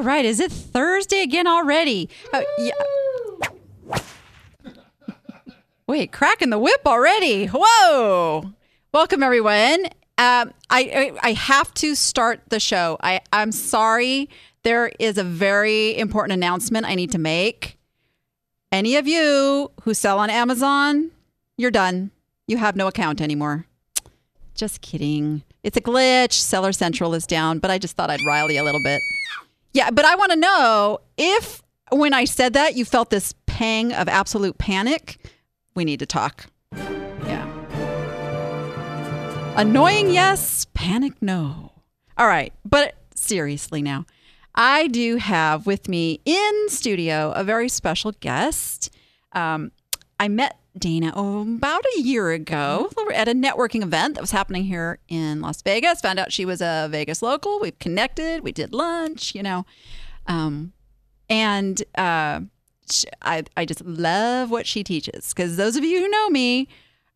All right, is it Thursday again already? Oh, yeah. Wait, cracking the whip already. Whoa. Welcome, everyone. Um, I, I I have to start the show. I, I'm sorry. There is a very important announcement I need to make. Any of you who sell on Amazon, you're done. You have no account anymore. Just kidding. It's a glitch. Seller Central is down, but I just thought I'd rile you a little bit. Yeah, but I want to know if when I said that you felt this pang of absolute panic. We need to talk. Yeah. Annoying, yes. Panic, no. All right. But seriously now, I do have with me in studio a very special guest. Um, I met Dana oh, about a year ago at a networking event that was happening here in Las Vegas. Found out she was a Vegas local. We've connected. We did lunch, you know. Um, and uh, sh- I, I just love what she teaches because those of you who know me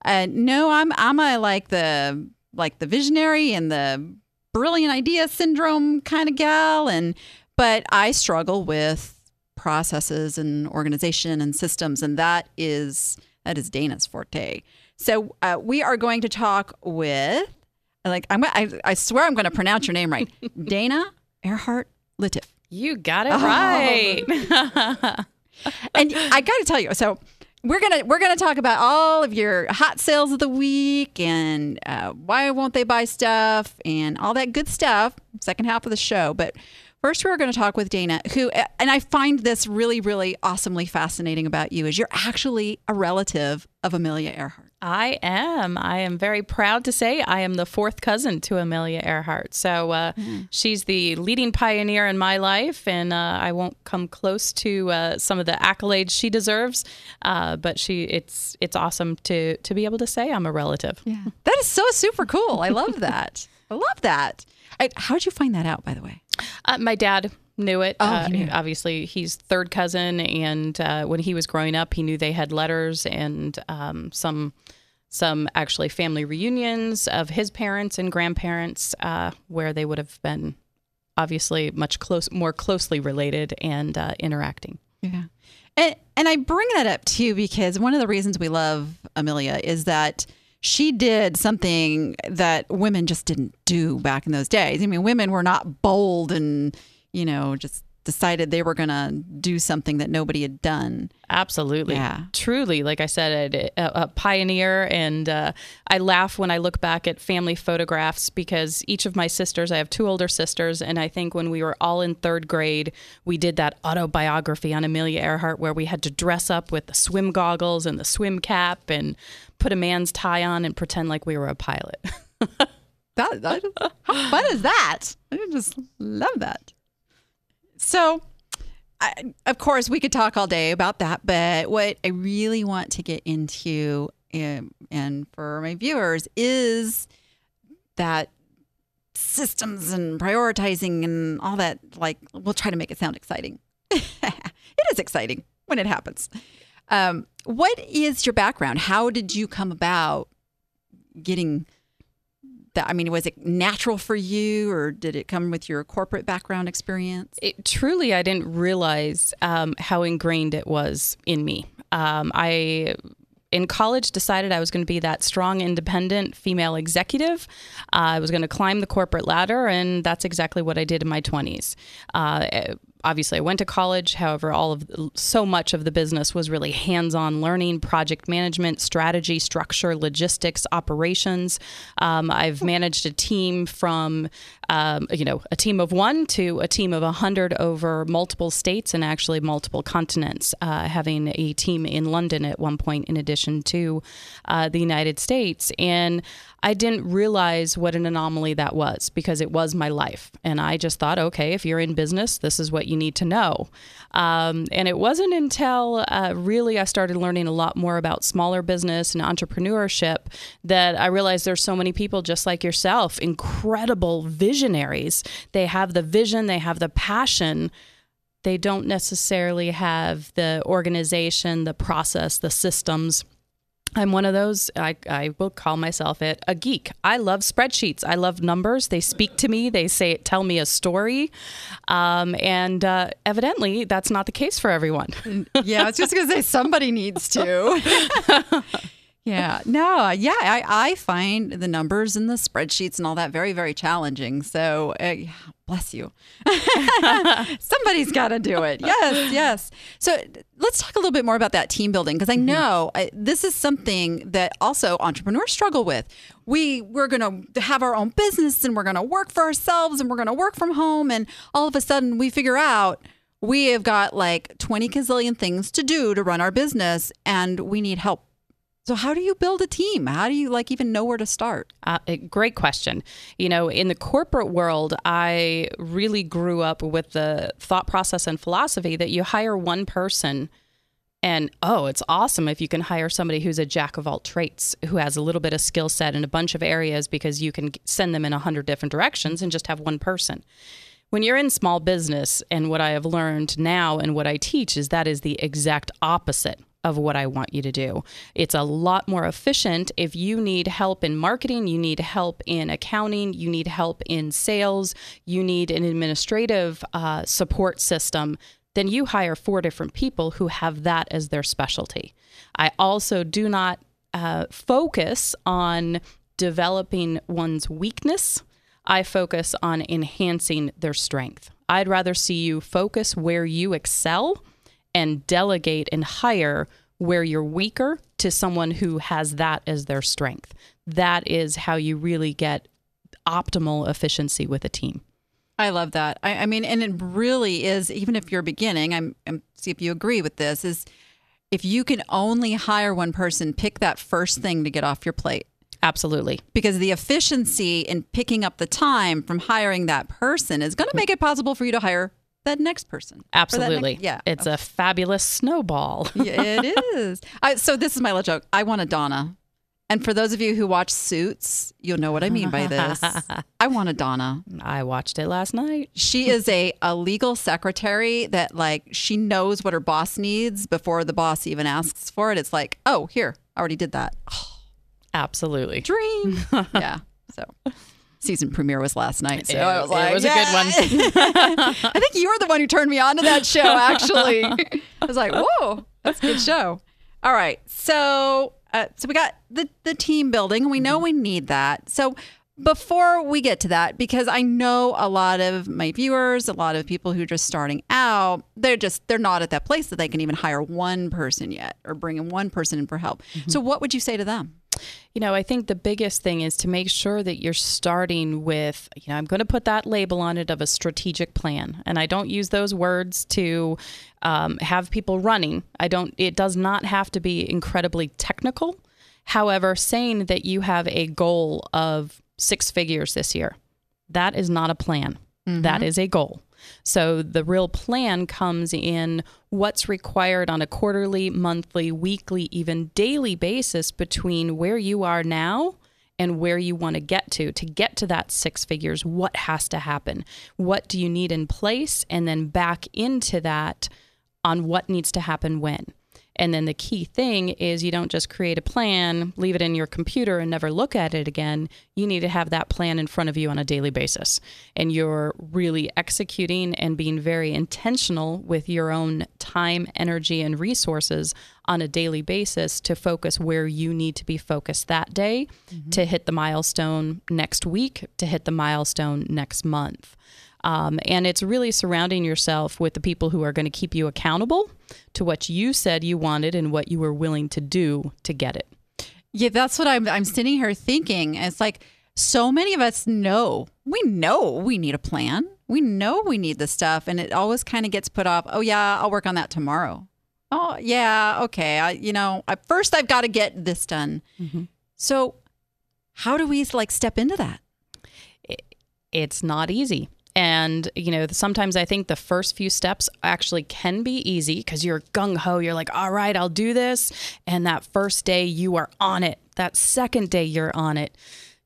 uh, know I'm I'm a like the like the visionary and the brilliant idea syndrome kind of gal and but I struggle with processes and organization and systems and that is that is Dana's forte. So uh, we are going to talk with like I'm I, I swear I'm going to pronounce your name right. Dana Earhart Litif. You got it Oh. right. and I got to tell you, so we're gonna we're gonna talk about all of your hot sales of the week and uh, why won't they buy stuff and all that good stuff. Second half of the show, but first we're going to talk with Dana, who and I find this really really awesomely fascinating about you is you're actually a relative of Amelia Earhart. I am. I am very proud to say I am the fourth cousin to Amelia Earhart. So uh, she's the leading pioneer in my life, and uh, I won't come close to uh, some of the accolades she deserves. Uh, but she, it's it's awesome to to be able to say I'm a relative. Yeah, that is so super cool. I love that. I love that. I, how'd you find that out, by the way? Uh, my dad knew it. Oh, uh, he knew. Obviously, he's third cousin, and uh, when he was growing up, he knew they had letters and um, some some actually family reunions of his parents and grandparents uh, where they would have been obviously much close more closely related and uh, interacting. Yeah. And and I bring that up too because one of the reasons we love Amelia is that she did something that women just didn't do back in those days. I mean, women were not bold and, you know, just decided they were going to do something that nobody had done. Absolutely. Yeah. Truly, like I said, a, a, a pioneer. And uh, I laugh when I look back at family photographs because each of my sisters, I have two older sisters, and I think when we were all in third grade, we did that autobiography on Amelia Earhart where we had to dress up with the swim goggles and the swim cap and put a man's tie on and pretend like we were a pilot. That, that how fun is that? I just love that. So, I, of course, we could talk all day about that, but what I really want to get into, um, and for my viewers, is that systems and prioritizing and all that. Like, we'll try to make it sound exciting. it is exciting when it happens. Um, what is your background? How did you come about getting that? I mean, was it natural for you, or did it come with your corporate background experience? it truly i didn't realize um, how ingrained it was in me um, i in college decided i was going to be that strong independent female executive uh, i was going to climb the corporate ladder and that's exactly what i did in my 20s uh, obviously i went to college. However all of so much of the business was really hands-on learning project management strategy structure logistics operations. Um, i've managed a team from um, you know a team of one to a team of a hundred over multiple states and actually multiple continents uh, having a team in london at one point in addition to uh, the united states. And I didn't realize what an anomaly that was because it was my life. And I just thought, okay, if you're in business, this is what you need to know. Um, and it wasn't until uh, really I started learning a lot more about smaller business and entrepreneurship that I realized there's so many people just like yourself, incredible visionaries. They have the vision, they have the passion they don't necessarily have the organization, the process, the systems I'm one of those, I, I will call myself it, a geek. I love spreadsheets. I love numbers. They speak to me, they say, tell me a story. Um, and uh, evidently, that's not the case for everyone. yeah, I was just going to say somebody needs to. yeah, no, yeah, I, I find the numbers and the spreadsheets and all that very, very challenging. So, uh, bless you. Somebody's got to do it. Yes, yes. So let's talk a little bit more about that team building because I mm-hmm. know I, this is something that also entrepreneurs struggle with. We we're going to have our own business and we're going to work for ourselves and we're going to work from home and all of a sudden we figure out we have got like 20 gazillion things to do to run our business and we need help so how do you build a team? How do you like even know where to start? Uh, great question. You know, in the corporate world, I really grew up with the thought process and philosophy that you hire one person and oh, it's awesome if you can hire somebody who's a jack of all traits, who has a little bit of skill set in a bunch of areas because you can send them in a hundred different directions and just have one person. When you're in small business, and what I have learned now and what I teach is that is the exact opposite of what I want you to do. It's a lot more efficient if you need help in marketing, you need help in accounting, you need help in sales, you need an administrative uh, support system. Then you hire four different people who have that as their specialty. I also do not uh, focus on developing one's weakness. I focus on enhancing their strength. I'd rather see you focus where you excel and delegate and hire where you're weaker to someone who has that as their strength. That is how you really get optimal efficiency with a team. I love that. I, I mean, and it really is, even if you're beginning, I'm, I'm see if you agree with this, is if you can only hire one person, pick that first thing to get off your plate. Absolutely. Because the efficiency in picking up the time from hiring that person is going to make it possible for you to hire that next person. Absolutely. Next, yeah. It's a fabulous snowball. yeah, it is. I, so this is my little joke. I want a Donna. And for those of you who watch Suits, you'll know what I mean by this. I want a Donna. I watched it last night. She is a, a legal secretary that like she knows what her boss needs before the boss even asks for it. It's like, oh, here, I already did that. Absolutely. Dream. yeah. So season premiere was last night. So it, I was like, it was yeah. a good one. I think you were the one who turned me on to that show, actually. I was like, whoa, that's a good show. All right. So, uh, so we got the, the team building. We know we need that. So, before we get to that, because I know a lot of my viewers, a lot of people who are just starting out, they're just they're not at that place that they can even hire one person yet or bring in one person in for help. Mm-hmm. So, what would you say to them? You know, I think the biggest thing is to make sure that you're starting with, you know, I'm going to put that label on it of a strategic plan. And I don't use those words to um, have people running. I don't, it does not have to be incredibly technical. However, saying that you have a goal of six figures this year, that is not a plan. Mm-hmm. That is a goal. So the real plan comes in what's required on a quarterly, monthly, weekly, even daily basis between where you are now and where you want to get to. To get to that six figures, what has to happen? What do you need in place? And then back into that on what needs to happen when. And then the key thing is you don't just create a plan, leave it in your computer, and never look at it again. You need to have that plan in front of you on a daily basis. And you're really executing and being very intentional with your own time, energy, and resources on a daily basis to focus where you need to be focused that day mm-hmm. to hit the milestone next week, to hit the milestone next month. Um, and it's really surrounding yourself with the people who are going to keep you accountable to what you said you wanted and what you were willing to do to get it. Yeah, that's what I'm, I'm sitting here thinking. It's like so many of us know, we know we need a plan. We know we need the stuff. And it always kind of gets put off. Oh, yeah, I'll work on that tomorrow. Oh, yeah, okay. I, you know, I, first I've got to get this done. Mm-hmm. So, how do we like step into that? It, it's not easy. And, you know, sometimes I think the first few steps actually can be easy because you're gung ho. You're like, all right, I'll do this. And that first day, you are on it. That second day, you're on it.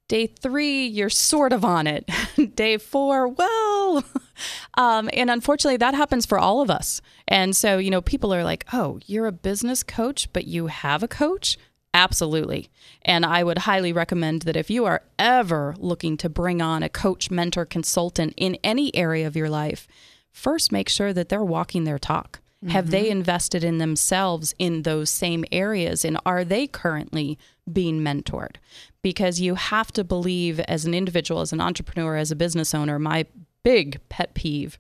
Day three, you're sort of on it. day four, well, um, and unfortunately, that happens for all of us. And so, you know, people are like, oh, you're a business coach, but you have a coach? Absolutely. And I would highly recommend that if you are ever looking to bring on a coach, mentor, consultant in any area of your life, first make sure that they're walking their talk. Mm-hmm. Have they invested in themselves in those same areas? And are they currently being mentored? Because you have to believe, as an individual, as an entrepreneur, as a business owner, my big pet peeve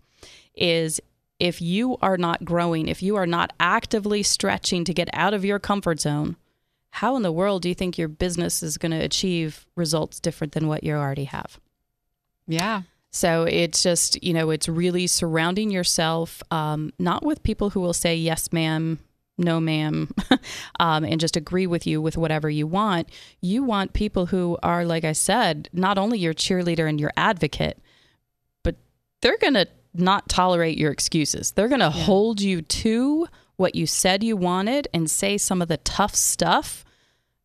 is if you are not growing, if you are not actively stretching to get out of your comfort zone, how in the world do you think your business is going to achieve results different than what you already have? Yeah. So it's just, you know, it's really surrounding yourself, um, not with people who will say, yes, ma'am, no, ma'am, um, and just agree with you with whatever you want. You want people who are, like I said, not only your cheerleader and your advocate, but they're going to not tolerate your excuses. They're going to yeah. hold you to what you said you wanted and say some of the tough stuff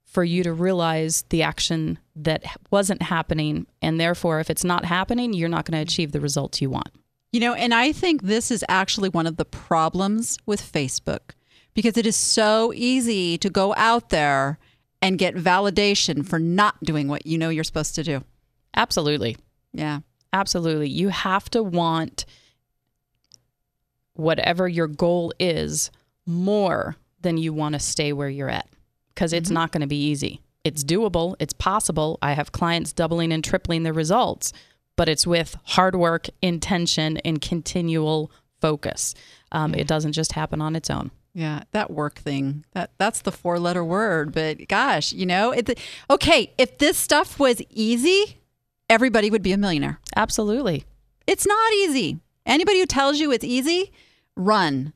for you to realize the action that wasn't happening. And therefore, if it's not happening, you're not going to achieve the results you want. You know, and I think this is actually one of the problems with Facebook because it is so easy to go out there and get validation for not doing what you know you're supposed to do. Absolutely. Yeah. Absolutely. You have to want whatever your goal is more than you want to stay where you're at because it's mm-hmm. not going to be easy. It's doable, it's possible. I have clients doubling and tripling their results, but it's with hard work, intention, and continual focus. Um, it doesn't just happen on its own. Yeah, that work thing. That that's the four letter word, but gosh, you know, it okay, if this stuff was easy, everybody would be a millionaire. Absolutely. It's not easy. Anybody who tells you it's easy, run.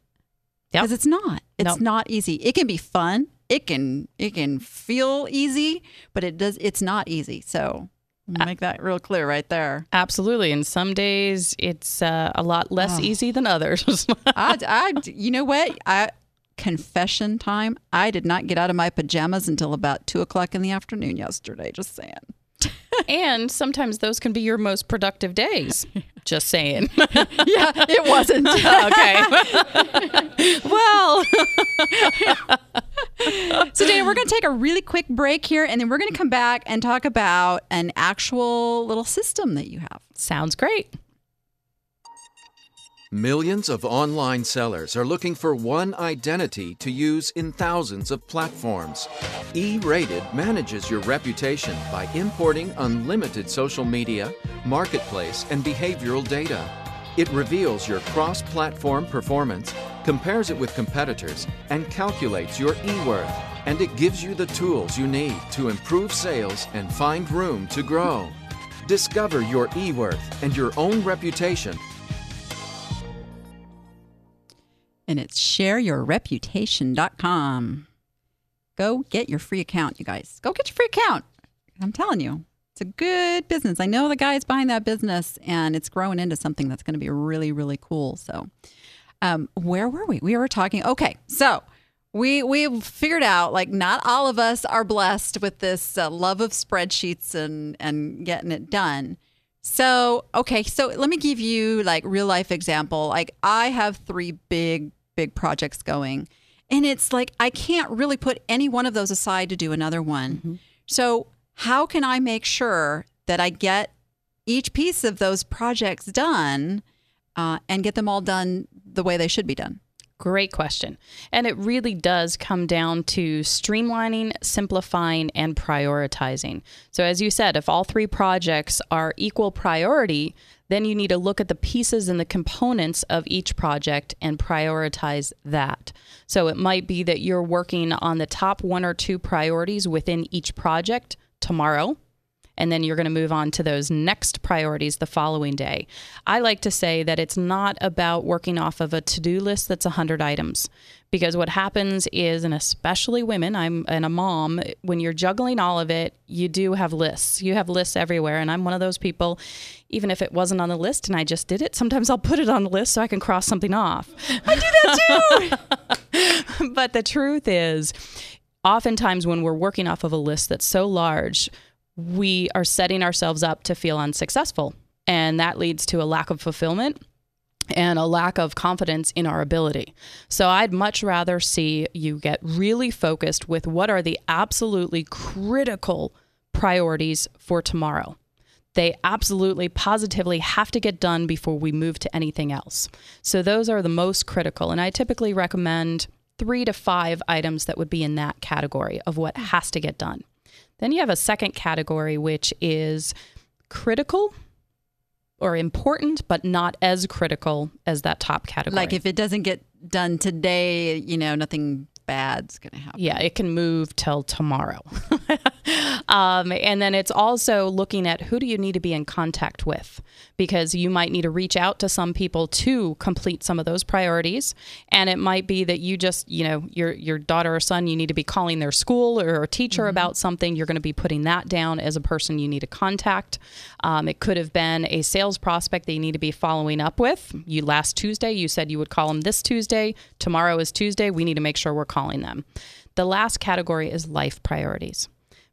Because yep. it's not. It's nope. not easy. It can be fun it can it can feel easy, but it does it's not easy. So make that real clear right there. Absolutely, and some days it's uh, a lot less oh. easy than others. I, I, you know what? I confession time. I did not get out of my pajamas until about two o'clock in the afternoon yesterday. Just saying. and sometimes those can be your most productive days. Just saying. yeah, it wasn't. okay. well. so, Dana, we're going to take a really quick break here, and then we're going to come back and talk about an actual little system that you have. Sounds great. Millions of online sellers are looking for one identity to use in thousands of platforms. E Rated manages your reputation by importing unlimited social media, marketplace, and behavioral data. It reveals your cross platform performance, compares it with competitors, and calculates your e worth. And it gives you the tools you need to improve sales and find room to grow. Discover your e worth and your own reputation and it's shareyourreputation.com. Go get your free account, you guys. Go get your free account. I'm telling you, it's a good business. I know the guys behind that business, and it's growing into something that's going to be really, really cool. So, um, where were we? We were talking. Okay, so we we figured out like not all of us are blessed with this uh, love of spreadsheets and and getting it done. So, okay, so let me give you like real life example. Like I have three big big projects going. And it's like I can't really put any one of those aside to do another one. Mm-hmm. So, how can I make sure that I get each piece of those projects done uh, and get them all done the way they should be done? Great question. And it really does come down to streamlining, simplifying, and prioritizing. So, as you said, if all three projects are equal priority, then you need to look at the pieces and the components of each project and prioritize that. So, it might be that you're working on the top one or two priorities within each project tomorrow and then you're going to move on to those next priorities the following day. I like to say that it's not about working off of a to do list that's 100 items. Because what happens is, and especially women, I'm and a mom, when you're juggling all of it, you do have lists. You have lists everywhere. And I'm one of those people, even if it wasn't on the list and I just did it, sometimes I'll put it on the list so I can cross something off. I do that too. but the truth is, oftentimes when we're working off of a list that's so large, we are setting ourselves up to feel unsuccessful. And that leads to a lack of fulfillment. And a lack of confidence in our ability. So I'd much rather see you get really focused with what are the absolutely critical priorities for tomorrow. They absolutely, positively have to get done before we move to anything else. So those are the most critical. And I typically recommend three to five items that would be in that category of what has to get done. Then you have a second category, which is critical or important, but not as critical as that top category. Like if it doesn't get done today, you know, nothing bad's going to happen. Yeah, it can move till tomorrow. um, and then it's also looking at who do you need to be in contact with because you might need to reach out to some people to complete some of those priorities. And it might be that you just, you know, your your daughter or son, you need to be calling their school or a teacher mm-hmm. about something. You're going to be putting that down as a person you need to contact. Um, it could have been a sales prospect that you need to be following up with. You last Tuesday, you said you would call them this Tuesday. Tomorrow is Tuesday. We need to make sure we're calling them. The last category is life priorities.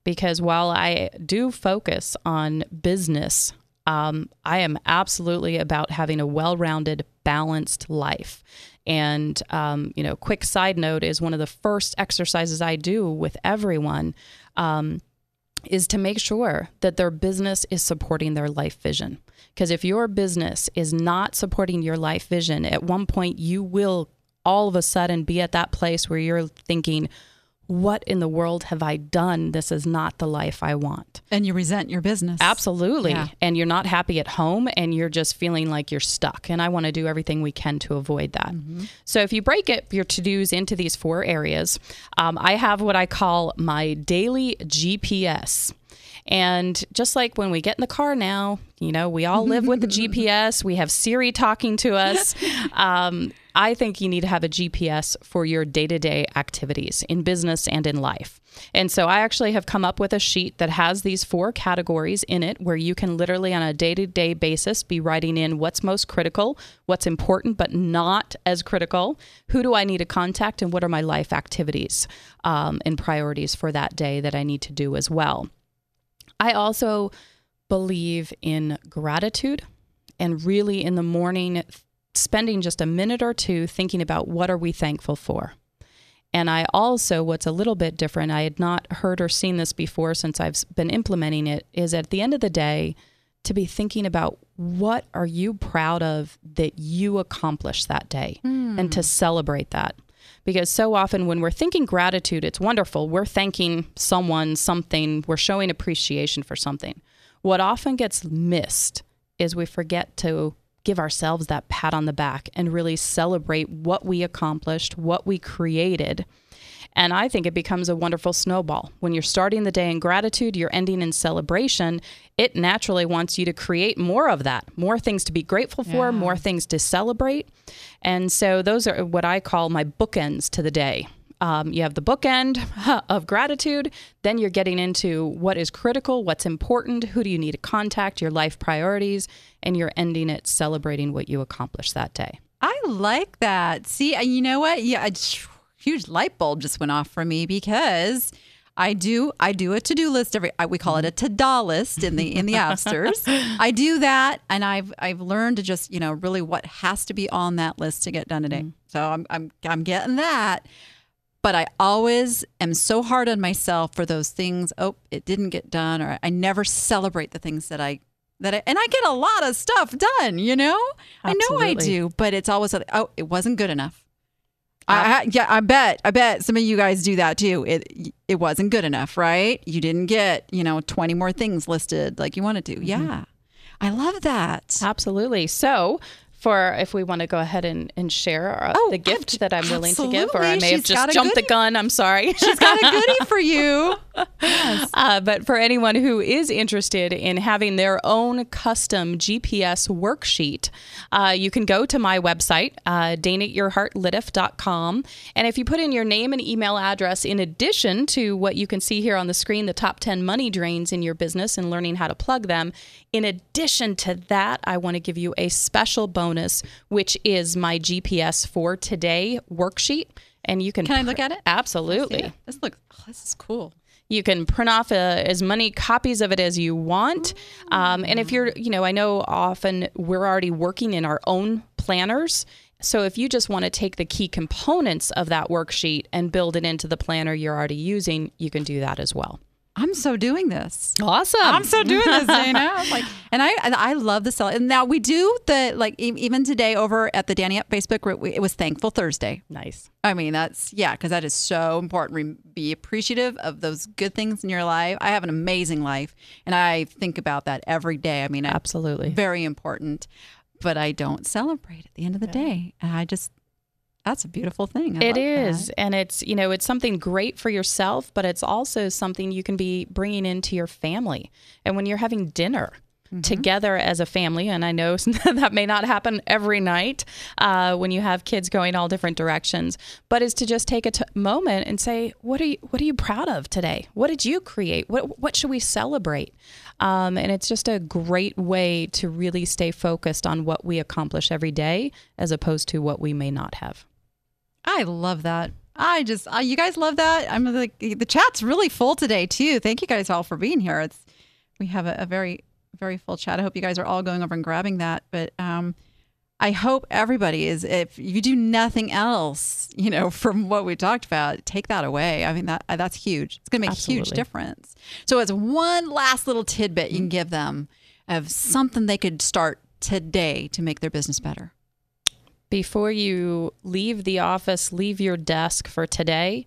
Because while I do focus on business, um, I am absolutely about having a well rounded, balanced life. And, um, you know, quick side note is one of the first exercises I do with everyone um, is to make sure that their business is supporting their life vision. Because if your business is not supporting your life vision, at one point you will all of a sudden be at that place where you're thinking, what in the world have I done? This is not the life I want. And you resent your business. Absolutely. Yeah. And you're not happy at home and you're just feeling like you're stuck. And I want to do everything we can to avoid that. Mm-hmm. So if you break it, your to dos into these four areas, um, I have what I call my daily GPS. And just like when we get in the car now, you know, we all live with the GPS, we have Siri talking to us. Um, I think you need to have a GPS for your day to day activities in business and in life. And so I actually have come up with a sheet that has these four categories in it where you can literally on a day to day basis be writing in what's most critical, what's important but not as critical, who do I need to contact, and what are my life activities um, and priorities for that day that I need to do as well. I also believe in gratitude and really in the morning spending just a minute or two thinking about what are we thankful for. And I also, what's a little bit different, I had not heard or seen this before since I've been implementing it, is at the end of the day, to be thinking about what are you proud of that you accomplished that day mm. and to celebrate that. Because so often when we're thinking gratitude, it's wonderful. We're thanking someone, something, we're showing appreciation for something. What often gets missed is we forget to give ourselves that pat on the back and really celebrate what we accomplished, what we created. And I think it becomes a wonderful snowball. When you're starting the day in gratitude, you're ending in celebration. It naturally wants you to create more of that, more things to be grateful for, yeah. more things to celebrate. And so those are what I call my bookends to the day. Um, you have the bookend of gratitude. Then you're getting into what is critical, what's important, who do you need to contact, your life priorities, and you're ending it celebrating what you accomplished that day. I like that. See, you know what? Yeah, huge light bulb just went off for me because I do I do a to do list every we call it a to da list in the in the Appsters. I do that, and I've I've learned to just you know really what has to be on that list to get done today. Mm. So I'm I'm I'm getting that. But I always am so hard on myself for those things. Oh, it didn't get done, or I never celebrate the things that I that I, and I get a lot of stuff done. You know, Absolutely. I know I do, but it's always oh, it wasn't good enough I, yeah, I bet. I bet some of you guys do that too. It it wasn't good enough, right? You didn't get, you know, 20 more things listed like you wanted to. Mm-hmm. Yeah. I love that. Absolutely. So, for if we want to go ahead and, and share uh, oh, the gift that I'm willing absolutely. to give, or I may She's have just jumped the gun. I'm sorry. She's got a goodie for you. yes. uh, but for anyone who is interested in having their own custom GPS worksheet, uh, you can go to my website, uh. And if you put in your name and email address, in addition to what you can see here on the screen, the top 10 money drains in your business and learning how to plug them, in addition to that, I want to give you a special bonus, which is my GPS for today worksheet. And you can. Can I look at it? Absolutely. This looks. Oh, this is cool. You can print off uh, as many copies of it as you want. Um, and if you're, you know, I know often we're already working in our own planners. So if you just want to take the key components of that worksheet and build it into the planner you're already using, you can do that as well. I'm so doing this. Awesome. I'm so doing this, Dana. Like, and I I love the sell. And now we do the like e- even today over at the Danny App Facebook group. we- It was Thankful Thursday. nice. I mean, that's yeah, because that is so important. Re- be appreciative of those good things in your life. I have an amazing life, and I think about that every day. I mean, Absolutely. very important. But I don't celebrate at the end of the day, and I just that's a beautiful thing. I It is, that. and it's you know it's something great for yourself, but it's also something you can be bringing into your family. And when you're having dinner together as a family, and I know that may not happen every night uh, when you have kids going all different directions, but is to just take a t- moment and say, what are you what are you proud of today? What did you create? What what should we celebrate? Um, and it's just a great way to really stay focused on what we accomplish every day, as opposed to what we may not have. I love that. I just, uh, you guys love that. I'm like, the chat's really full today too. Thank you guys all for being here. It's, we have a, a very, very full chat. I hope you guys are all going over and grabbing that. But um, I hope everybody is, if you do nothing else, you know, from what we talked about, take that away. I mean, that uh, that's huge. It's going to make a huge difference. So, as one last little tidbit you can give them of something they could start today to make their business better. Before you leave the office, leave your desk for today,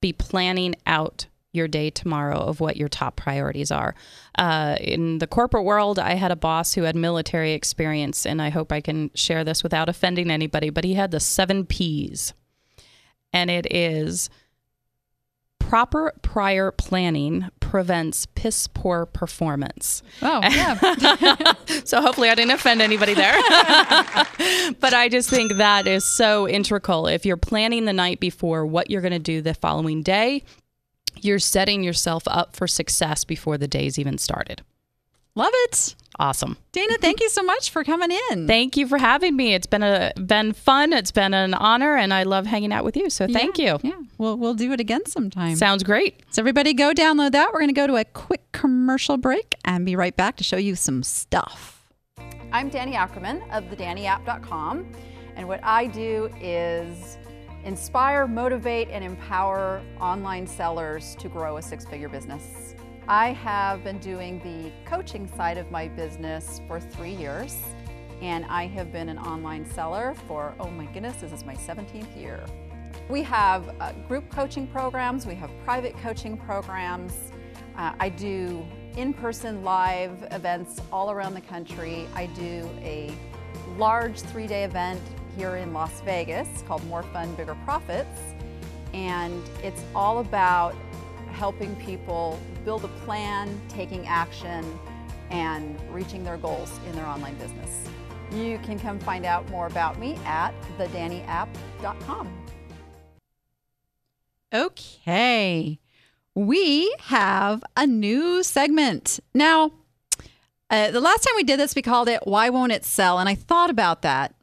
be planning out your day tomorrow of what your top priorities are. Uh, in the corporate world, I had a boss who had military experience, and I hope I can share this without offending anybody, but he had the seven P's. And it is proper prior planning prevents piss poor performance. Oh, yeah. So hopefully I didn't offend anybody there. but I just think that is so integral. If you're planning the night before what you're going to do the following day, you're setting yourself up for success before the day's even started. Love it. Awesome. Dana, thank you so much for coming in. Thank you for having me. It's been a been fun. It's been an honor and I love hanging out with you. So thank you. Yeah, we'll we'll do it again sometime. Sounds great. so everybody, go download that. We're going to go to a quick commercial break and be right back to show you some stuff. I'm Danny Ackerman of thedannyapp.com, and what I do is inspire, motivate, and empower online sellers to grow a six-figure business. I have been doing the coaching side of my business for three years, and I have been an online seller for, oh my goodness, this is my 17th year. We have uh, group coaching programs, we have private coaching programs. Uh, I do in person live events all around the country. I do a large three day event here in Las Vegas called More Fun, Bigger Profits. And it's all about helping people build a plan, taking action, and reaching their goals in their online business. You can come find out more about me at thedannyapp.com. Okay, we have a new segment. Now, uh, the last time we did this, we called it Why Won't It Sell? And I thought about that.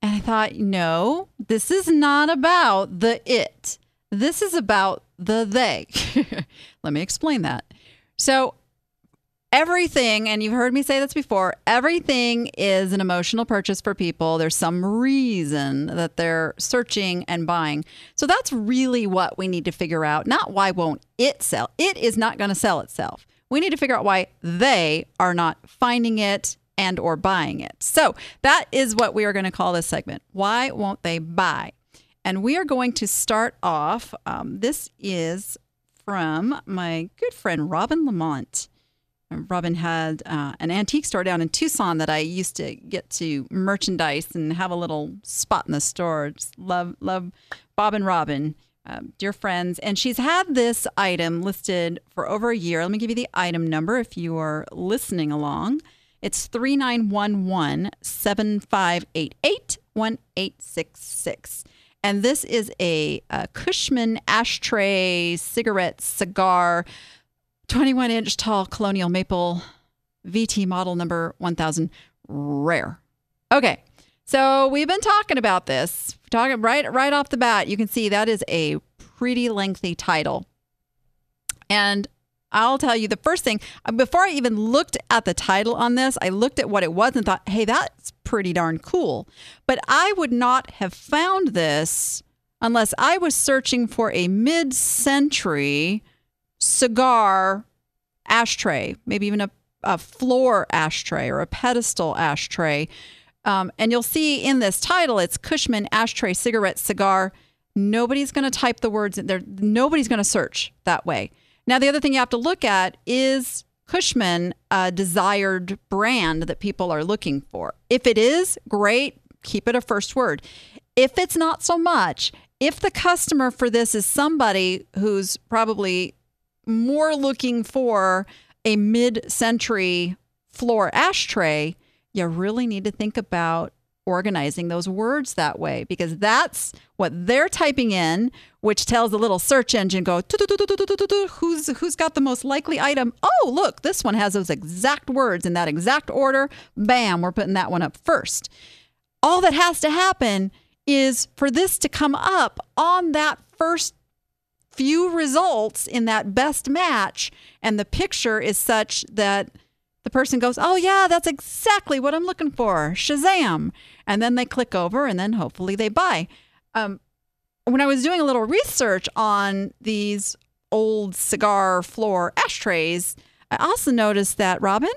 And I thought, no, this is not about the it. This is about the they. Let me explain that. So, everything, and you've heard me say this before, everything is an emotional purchase for people. There's some reason that they're searching and buying. So that's really what we need to figure out. Not why won't it sell? It is not going to sell itself. We need to figure out why they are not finding it and or buying it. So that is what we are going to call this segment. Why won't they buy? And we are going to start off. Um, this is from my good friend Robin Lamont. Robin had uh, an antique store down in Tucson that I used to get to merchandise and have a little spot in the store. Just love, love Bob and Robin, um, dear friends. And she's had this item listed for over a year. Let me give you the item number if you are listening along. It's 3911 7588 1866. And this is a, a Cushman ashtray, cigarette, cigar, 21 inch tall colonial maple VT model number 1000 rare. Okay. So we've been talking about this. Talking right right off the bat, you can see that is a pretty lengthy title. And I'll tell you the first thing uh, before I even looked at the title on this, I looked at what it was and thought, hey, that's pretty darn cool. But I would not have found this unless I was searching for a mid century cigar ashtray, maybe even a, a floor ashtray or a pedestal ashtray. Um, and you'll see in this title, it's Cushman ashtray cigarette cigar. Nobody's going to type the words in there. Nobody's going to search that way. Now, the other thing you have to look at is Cushman a desired brand that people are looking for? If it is, great, keep it a first word. If it's not so much, if the customer for this is somebody who's probably more looking for a mid century floor ashtray, you really need to think about organizing those words that way because that's what they're typing in, which tells the little search engine go who's who's got the most likely item. Oh, look, this one has those exact words in that exact order. Bam, we're putting that one up first. All that has to happen is for this to come up on that first few results in that best match and the picture is such that the person goes, Oh, yeah, that's exactly what I'm looking for. Shazam. And then they click over and then hopefully they buy. Um, when I was doing a little research on these old cigar floor ashtrays, I also noticed that, Robin,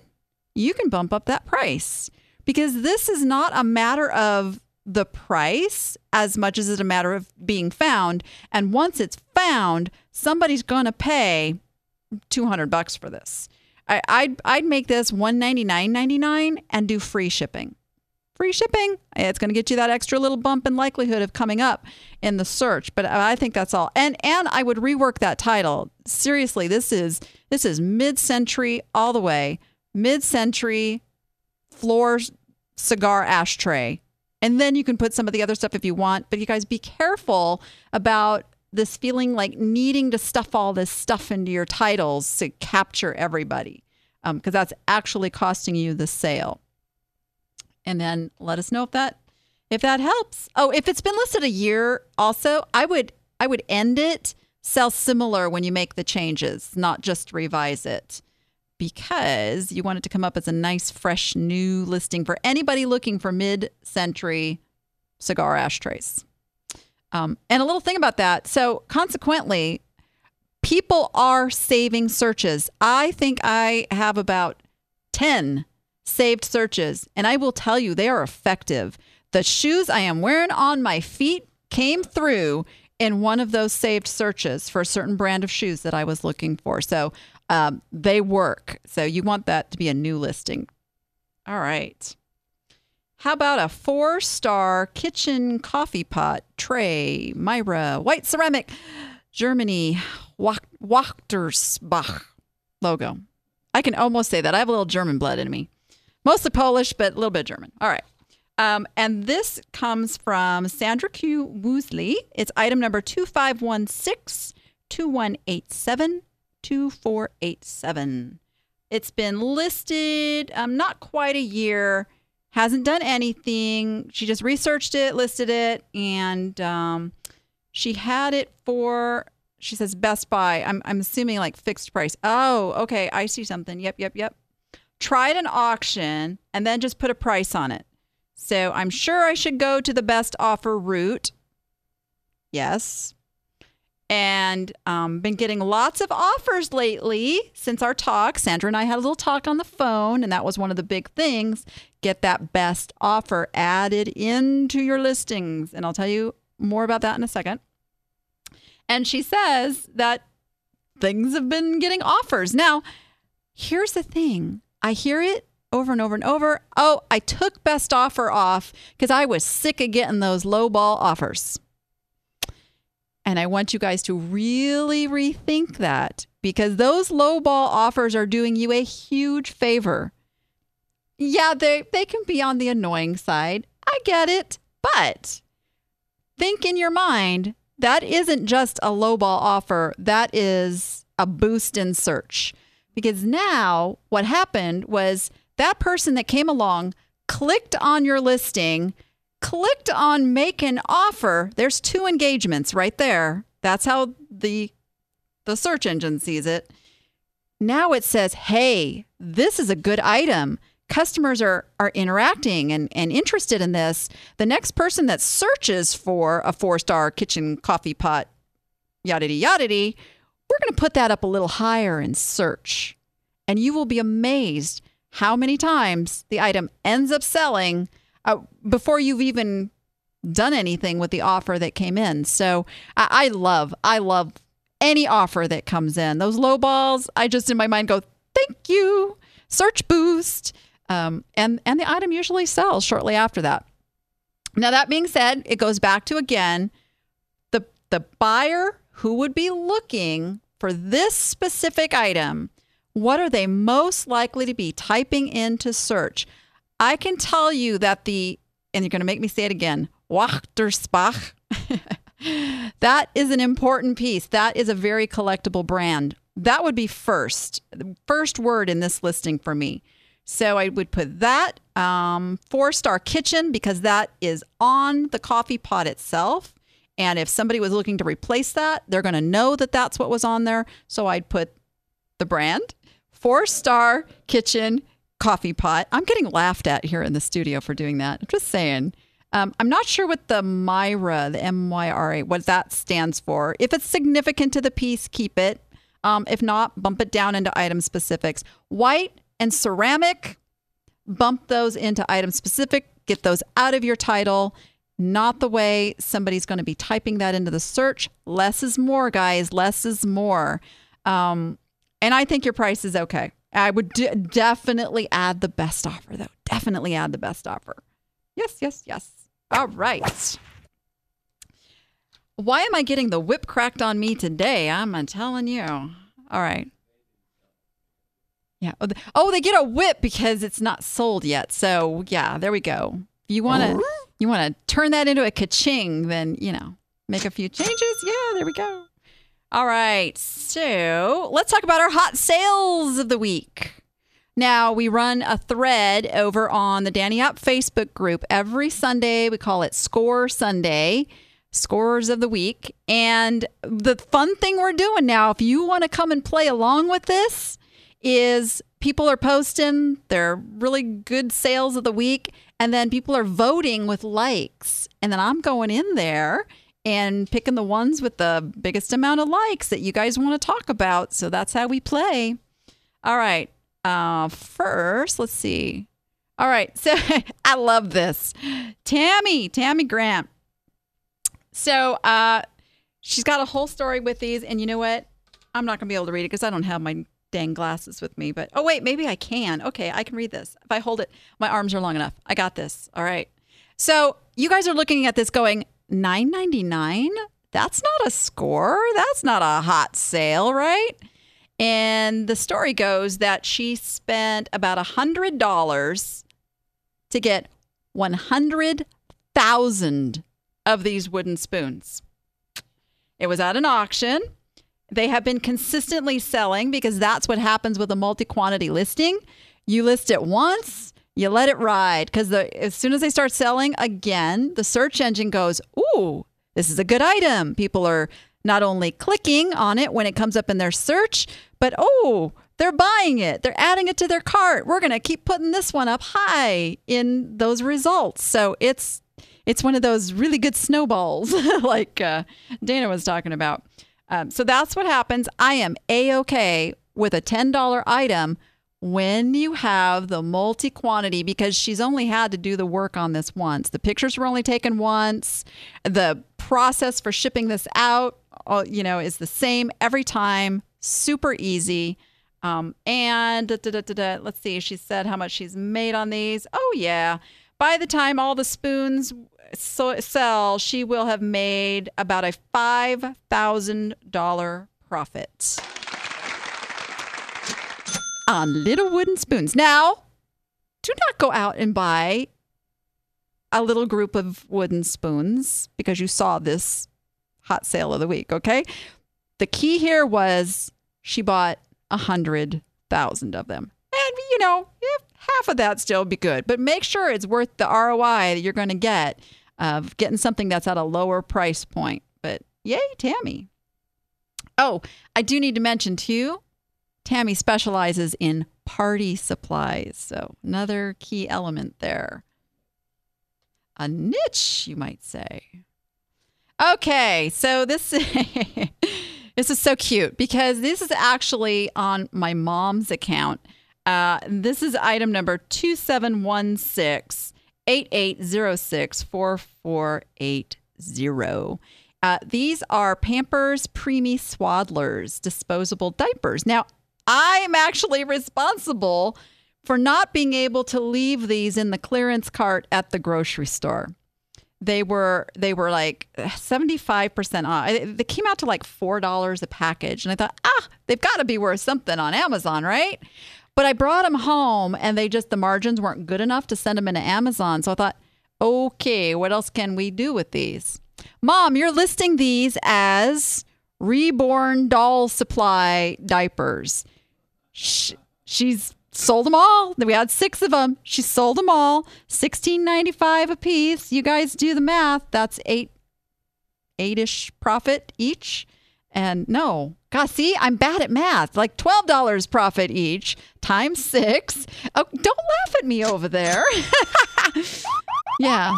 you can bump up that price because this is not a matter of the price as much as it's a matter of being found. And once it's found, somebody's going to pay 200 bucks for this. I, I'd I'd make this one ninety nine ninety nine and do free shipping. Free shipping. It's going to get you that extra little bump in likelihood of coming up in the search. But I think that's all. And and I would rework that title. Seriously, this is this is mid century all the way. Mid century floor cigar ashtray. And then you can put some of the other stuff if you want. But you guys be careful about this feeling like needing to stuff all this stuff into your titles to capture everybody because um, that's actually costing you the sale and then let us know if that if that helps oh if it's been listed a year also i would i would end it sell similar when you make the changes not just revise it because you want it to come up as a nice fresh new listing for anybody looking for mid-century cigar ashtrays um, and a little thing about that. So, consequently, people are saving searches. I think I have about 10 saved searches, and I will tell you they are effective. The shoes I am wearing on my feet came through in one of those saved searches for a certain brand of shoes that I was looking for. So, um, they work. So, you want that to be a new listing. All right. How about a four star kitchen coffee pot tray, Myra, white ceramic, Germany, Wachtersbach logo? I can almost say that. I have a little German blood in me. Mostly Polish, but a little bit German. All right. Um, and this comes from Sandra Q. Woosley. It's item number 2516 2187 2487. It's been listed um, not quite a year hasn't done anything. She just researched it, listed it, and um, she had it for. She says Best Buy. I'm I'm assuming like fixed price. Oh, okay. I see something. Yep, yep, yep. Tried an auction and then just put a price on it. So I'm sure I should go to the best offer route. Yes and um, been getting lots of offers lately since our talk. Sandra and I had a little talk on the phone, and that was one of the big things. Get that best offer added into your listings. And I'll tell you more about that in a second. And she says that things have been getting offers. Now, here's the thing I hear it over and over and over. Oh, I took best offer off because I was sick of getting those low ball offers. And I want you guys to really rethink that because those low ball offers are doing you a huge favor. Yeah, they, they can be on the annoying side. I get it. But think in your mind that isn't just a low ball offer, that is a boost in search. Because now what happened was that person that came along clicked on your listing clicked on make an offer, there's two engagements right there. That's how the the search engine sees it. now it says, hey, this is a good item. Customers are, are interacting and, and interested in this. The next person that searches for a four star kitchen coffee pot, yada yada we're going to put that up a little higher in search. And you will be amazed how many times the item ends up selling uh, before you've even done anything with the offer that came in. So I, I love, I love any offer that comes in. Those low balls, I just in my mind go, thank you, search boost. Um, and, and the item usually sells shortly after that. Now, that being said, it goes back to again the, the buyer who would be looking for this specific item. What are they most likely to be typing into search? I can tell you that the, and you're going to make me say it again, Wächtersbach that is an important piece. That is a very collectible brand. That would be first, the first word in this listing for me. So I would put that um, four star kitchen because that is on the coffee pot itself. And if somebody was looking to replace that, they're going to know that that's what was on there. So I'd put the brand, four star kitchen coffee pot. I'm getting laughed at here in the studio for doing that. I'm just saying. Um, I'm not sure what the Myra, the M Y R A, what that stands for. If it's significant to the piece, keep it. Um, if not, bump it down into item specifics. White and ceramic, bump those into item specific, get those out of your title. Not the way somebody's going to be typing that into the search. Less is more, guys. Less is more. Um, and I think your price is okay. I would d- definitely add the best offer, though. Definitely add the best offer. Yes, yes, yes. All right. Why am I getting the whip cracked on me today? I'm telling you. All right. Yeah. Oh, they get a whip because it's not sold yet. So yeah, there we go. If you want to, you want to turn that into a kaching, then you know, make a few changes. Yeah, there we go. All right. So let's talk about our hot sales of the week. Now, we run a thread over on the Danny App Facebook group every Sunday. We call it Score Sunday, Scores of the Week. And the fun thing we're doing now, if you want to come and play along with this, is people are posting their really good sales of the week, and then people are voting with likes. And then I'm going in there and picking the ones with the biggest amount of likes that you guys want to talk about. So that's how we play. All right. Uh, first, let's see. All right. So I love this. Tammy, Tammy Grant. So uh, she's got a whole story with these. And you know what? I'm not going to be able to read it because I don't have my dang glasses with me. But oh, wait, maybe I can. Okay, I can read this. If I hold it, my arms are long enough. I got this. All right. So you guys are looking at this going, 9.99 that's not a score that's not a hot sale right and the story goes that she spent about a hundred dollars to get 100,000 of these wooden spoons. It was at an auction. They have been consistently selling because that's what happens with a multi quantity listing. You list it once, you let it ride because as soon as they start selling again, the search engine goes, Ooh, this is a good item. People are not only clicking on it when it comes up in their search, but oh, they're buying it. They're adding it to their cart. We're going to keep putting this one up high in those results. So it's it's one of those really good snowballs like uh, Dana was talking about. Um, so that's what happens. I am a okay with a ten dollar item when you have the multi quantity because she's only had to do the work on this once. The pictures were only taken once. The process for shipping this out, you know, is the same every time. Super easy. Um, and da, da, da, let's see, she said how much she's made on these. Oh, yeah. By the time all the spoons so, sell, she will have made about a $5,000 profit on little wooden spoons. Now, do not go out and buy a little group of wooden spoons because you saw this hot sale of the week, okay? The key here was she bought a hundred thousand of them. And you know, half of that still be good, but make sure it's worth the ROI that you're going to get of getting something that's at a lower price point. But yay, Tammy. Oh, I do need to mention too Tammy specializes in party supplies. So, another key element there. A niche, you might say. Okay, so this this is so cute because this is actually on my mom's account. Uh, this is item number 2716 8806 4480. Uh, these are Pampers Preemie Swaddlers disposable diapers. Now, I'm actually responsible for not being able to leave these in the clearance cart at the grocery store. They were they were like 75% off. They came out to like $4 a package and I thought, "Ah, they've got to be worth something on Amazon, right?" But I brought them home and they just the margins weren't good enough to send them into Amazon. So I thought, "Okay, what else can we do with these?" Mom, you're listing these as reborn doll supply diapers. She, she's sold them all. We had six of them. She sold them all. Sixteen ninety five a piece. You guys do the math. That's eight eight ish profit each. And no, God, see, I'm bad at math. Like twelve dollars profit each times six. Oh, don't laugh at me over there. yeah,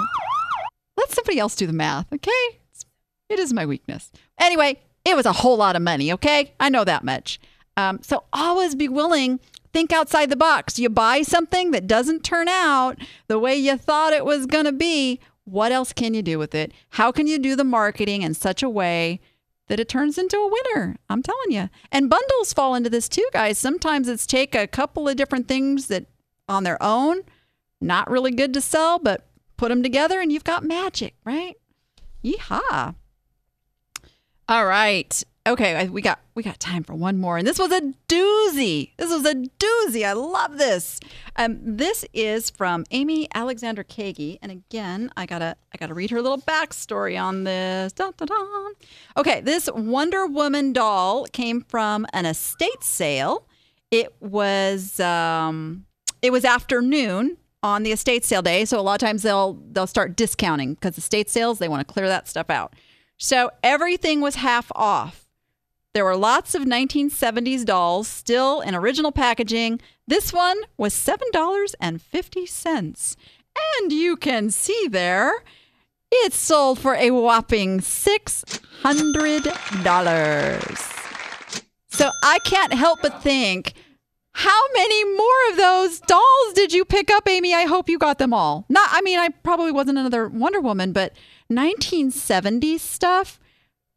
let somebody else do the math, okay? It is my weakness. Anyway, it was a whole lot of money, okay? I know that much. Um, so always be willing think outside the box. You buy something that doesn't turn out the way you thought it was going to be. What else can you do with it? How can you do the marketing in such a way that it turns into a winner? I'm telling you. And bundles fall into this too, guys. Sometimes it's take a couple of different things that on their own, not really good to sell, but put them together and you've got magic, right? Yeehaw. All right. Okay, we got we got time for one more, and this was a doozy. This was a doozy. I love this. Um, this is from Amy Alexander Kagi, and again, I gotta I gotta read her little backstory on this. Dun, dun, dun. Okay, this Wonder Woman doll came from an estate sale. It was um, it was afternoon on the estate sale day, so a lot of times they'll they'll start discounting because estate sales they want to clear that stuff out. So everything was half off. There were lots of 1970s dolls still in original packaging. This one was $7.50. And you can see there, it sold for a whopping $600. So I can't help but think, how many more of those dolls did you pick up, Amy? I hope you got them all. Not, I mean, I probably wasn't another Wonder Woman, but 1970s stuff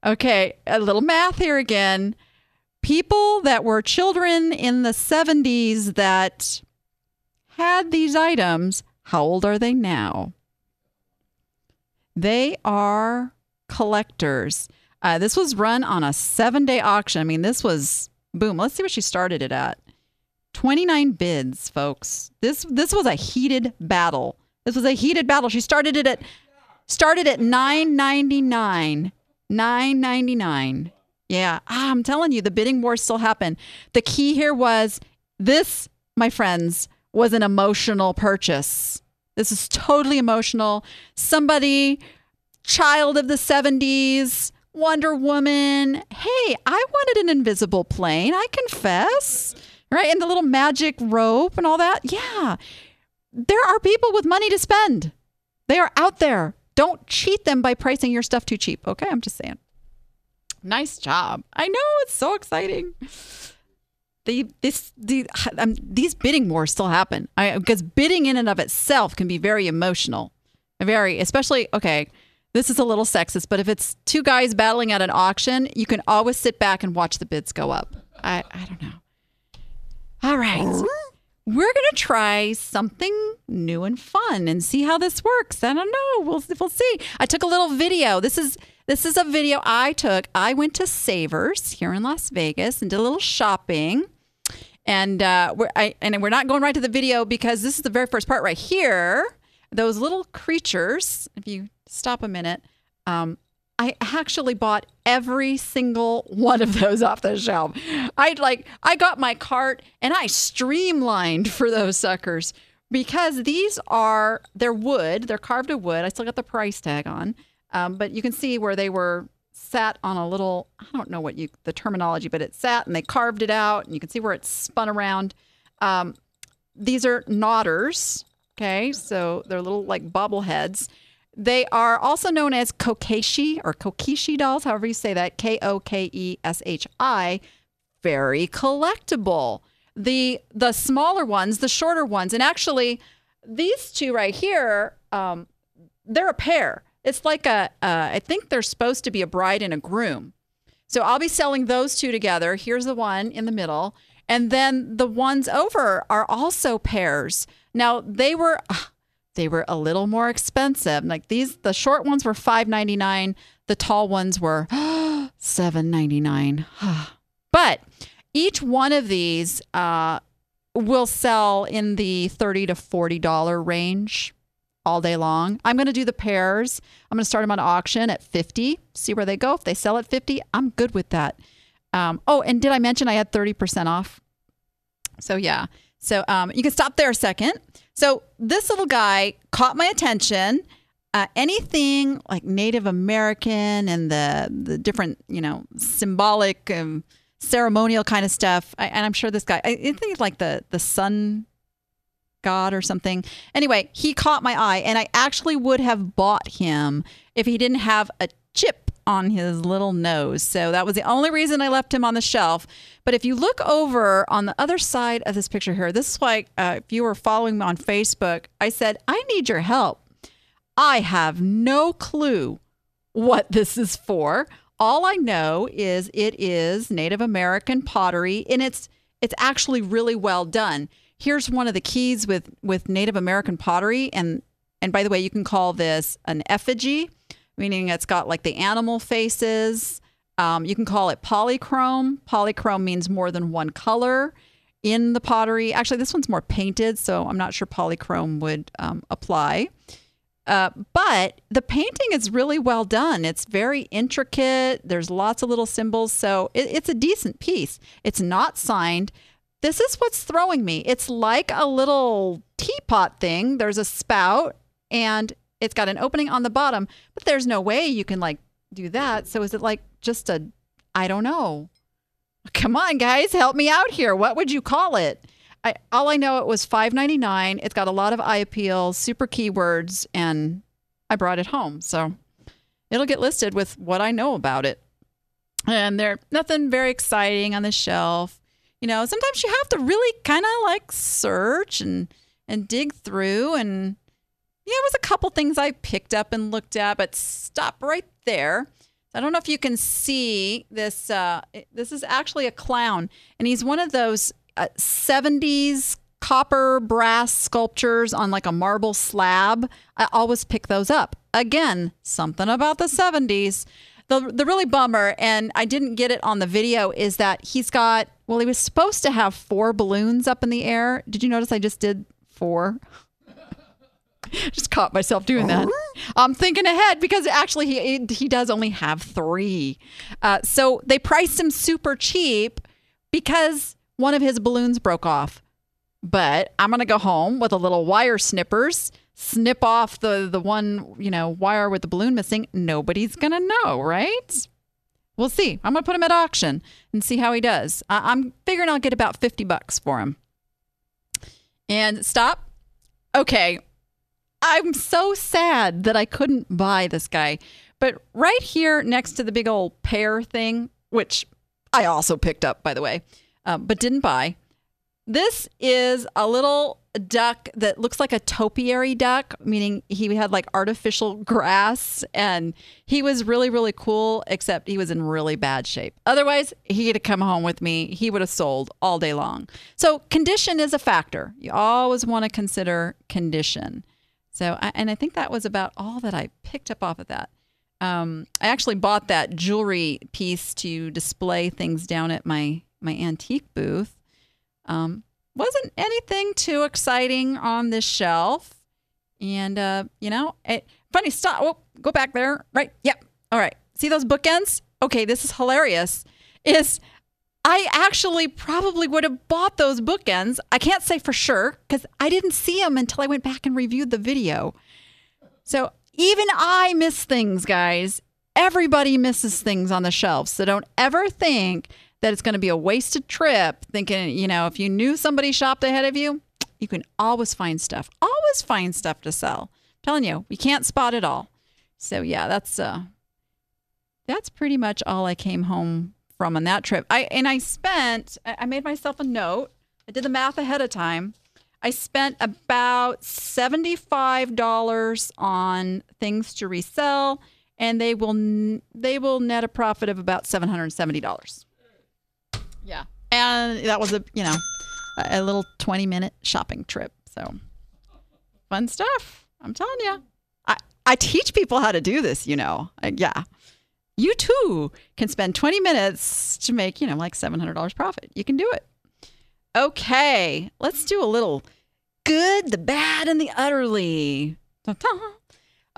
Okay, a little math here again. People that were children in the 70s that had these items, how old are they now? They are collectors. Uh, this was run on a seven day auction. I mean, this was boom. Let's see what she started it at. 29 bids, folks. This this was a heated battle. This was a heated battle. She started it at started at 9.99 Nine ninety nine. Yeah, ah, I'm telling you, the bidding wars still happen. The key here was this, my friends, was an emotional purchase. This is totally emotional. Somebody, child of the 70s, Wonder Woman. Hey, I wanted an invisible plane. I confess. Right? And the little magic rope and all that. Yeah. There are people with money to spend. They are out there. Don't cheat them by pricing your stuff too cheap. Okay, I'm just saying. Nice job. I know it's so exciting. The this the um, these bidding wars still happen. I, because bidding in and of itself can be very emotional, very especially okay. This is a little sexist, but if it's two guys battling at an auction, you can always sit back and watch the bids go up. I I don't know. All right we're going to try something new and fun and see how this works. I don't know. We'll we'll see. I took a little video. This is this is a video I took. I went to Savers here in Las Vegas and did a little shopping. And uh, we're I, and we're not going right to the video because this is the very first part right here. Those little creatures. If you stop a minute, um, I actually bought every single one of those off the shelf. I'd like I got my cart and I streamlined for those suckers because these are they're wood, they're carved of wood. I still got the price tag on, um, but you can see where they were sat on a little, I don't know what you, the terminology, but it sat and they carved it out and you can see where it spun around. Um, these are nodders. Okay. So they're little like bobbleheads. They are also known as kokeshi or kokeshi dolls, however you say that, K O K E S H I. Very collectible. The the smaller ones, the shorter ones, and actually these two right here, um, they're a pair. It's like a, uh, I think they're supposed to be a bride and a groom. So I'll be selling those two together. Here's the one in the middle. And then the ones over are also pairs. Now they were they were a little more expensive. Like these the short ones were $5.99, the tall ones were $7.99. but each one of these uh, will sell in the 30 to $40 range all day long. I'm going to do the pairs. I'm going to start them on auction at 50, see where they go. If they sell at 50, I'm good with that. Um, oh, and did I mention I had 30% off? So, yeah. So, um, you can stop there a second. So, this little guy caught my attention. Uh, anything like Native American and the the different, you know, symbolic, um, ceremonial kind of stuff. I, and I'm sure this guy, I, I think it's like the the sun god or something. Anyway, he caught my eye, and I actually would have bought him if he didn't have a chip on his little nose. So that was the only reason I left him on the shelf. But if you look over on the other side of this picture here, this is why uh, if you were following me on Facebook, I said, I need your help. I have no clue what this is for. All I know is it is Native American pottery and it's it's actually really well done. Here's one of the keys with with Native American pottery and and by the way, you can call this an effigy, meaning it's got like the animal faces. Um, you can call it polychrome. Polychrome means more than one color in the pottery. Actually, this one's more painted, so I'm not sure polychrome would um, apply. Uh, but the painting is really well done. It's very intricate. There's lots of little symbols. So it, it's a decent piece. It's not signed. This is what's throwing me. It's like a little teapot thing. There's a spout and it's got an opening on the bottom, but there's no way you can like do that. So is it like just a, I don't know. Come on, guys, help me out here. What would you call it? I, all I know it was five ninety nine. It's got a lot of eye appeal, super keywords, and I brought it home. So it'll get listed with what I know about it. And there nothing very exciting on the shelf. You know, sometimes you have to really kind of like search and and dig through and yeah, it was a couple things I picked up and looked at, but stop right there. I don't know if you can see this. Uh, this is actually a clown, and he's one of those uh, 70s copper brass sculptures on like a marble slab. I always pick those up. Again, something about the 70s. The, the really bummer, and I didn't get it on the video, is that he's got, well, he was supposed to have four balloons up in the air. Did you notice I just did four? just caught myself doing that. I'm thinking ahead because actually he he does only have three. Uh, so they priced him super cheap because one of his balloons broke off. But I'm going to go home with a little wire snippers, snip off the, the one, you know, wire with the balloon missing. Nobody's going to know, right? We'll see. I'm going to put him at auction and see how he does. I- I'm figuring I'll get about 50 bucks for him. And stop. Okay. I'm so sad that I couldn't buy this guy. But right here next to the big old pear thing, which I also picked up, by the way, um, but didn't buy. This is a little duck that looks like a topiary duck, meaning he had like artificial grass and he was really, really cool, except he was in really bad shape. Otherwise, he'd have come home with me. He would have sold all day long. So, condition is a factor. You always want to consider condition. So, and I think that was about all that I picked up off of that. Um, I actually bought that jewelry piece to display things down at my my antique booth. Um, wasn't anything too exciting on this shelf. And, uh, you know, it, funny, stop. Oh, go back there. Right. Yep. All right. See those bookends? Okay, this is hilarious. Is I actually probably would have bought those bookends. I can't say for sure because I didn't see them until I went back and reviewed the video. So even I miss things, guys. Everybody misses things on the shelves. So don't ever think that it's going to be a wasted trip thinking, you know, if you knew somebody shopped ahead of you, you can always find stuff. Always find stuff to sell. I'm telling you, we can't spot it all. So yeah, that's uh that's pretty much all I came home from on that trip. I and I spent I made myself a note. I did the math ahead of time. I spent about $75 on things to resell and they will they will net a profit of about $770. Yeah. And that was a, you know, a little 20 minute shopping trip. So fun stuff. I'm telling you. I, I teach people how to do this, you know. I, yeah. You too can spend 20 minutes to make, you know, like $700 profit. You can do it. Okay. Let's do a little good, the bad, and the utterly.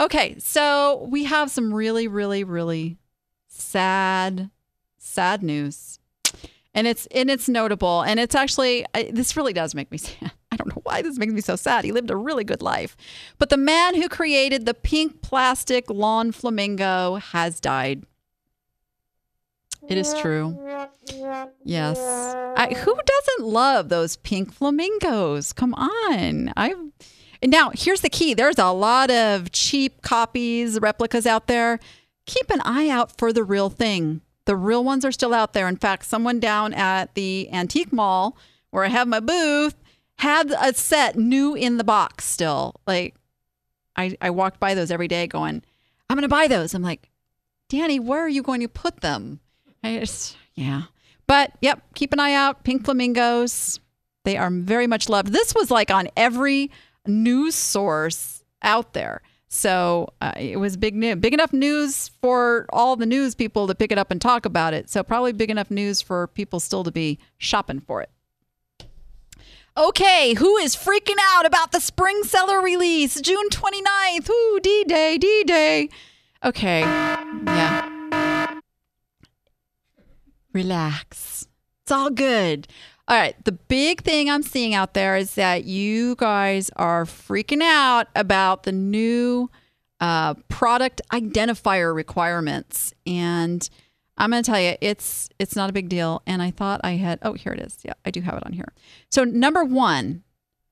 Okay. So we have some really, really, really sad, sad news and it's and it's notable and it's actually this really does make me sad i don't know why this makes me so sad. He lived a really good life. But the man who created the pink plastic lawn flamingo has died. It is true. Yes. I, who doesn't love those pink flamingos? Come on. I now here's the key. There's a lot of cheap copies replicas out there. Keep an eye out for the real thing. The real ones are still out there. In fact, someone down at the antique mall where I have my booth had a set new in the box still. Like I, I walked by those every day going, I'm going to buy those. I'm like, Danny, where are you going to put them? I just, yeah. But yep, keep an eye out. Pink flamingos. They are very much loved. This was like on every news source out there. So uh, it was big news, big enough news for all the news people to pick it up and talk about it. So probably big enough news for people still to be shopping for it. Okay, who is freaking out about the spring seller release? June 29th. Ooh, D Day, D Day. Okay, yeah. Relax. It's all good. All right. The big thing I'm seeing out there is that you guys are freaking out about the new uh, product identifier requirements, and I'm going to tell you, it's it's not a big deal. And I thought I had. Oh, here it is. Yeah, I do have it on here. So number one,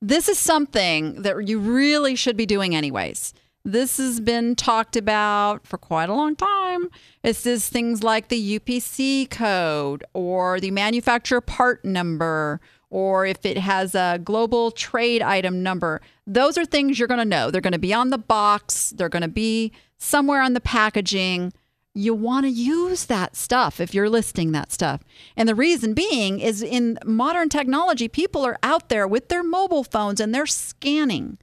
this is something that you really should be doing anyways. This has been talked about for quite a long time. It says things like the UPC code or the manufacturer part number or if it has a global trade item number. Those are things you're going to know. They're going to be on the box, they're going to be somewhere on the packaging. You want to use that stuff if you're listing that stuff. And the reason being is in modern technology, people are out there with their mobile phones and they're scanning.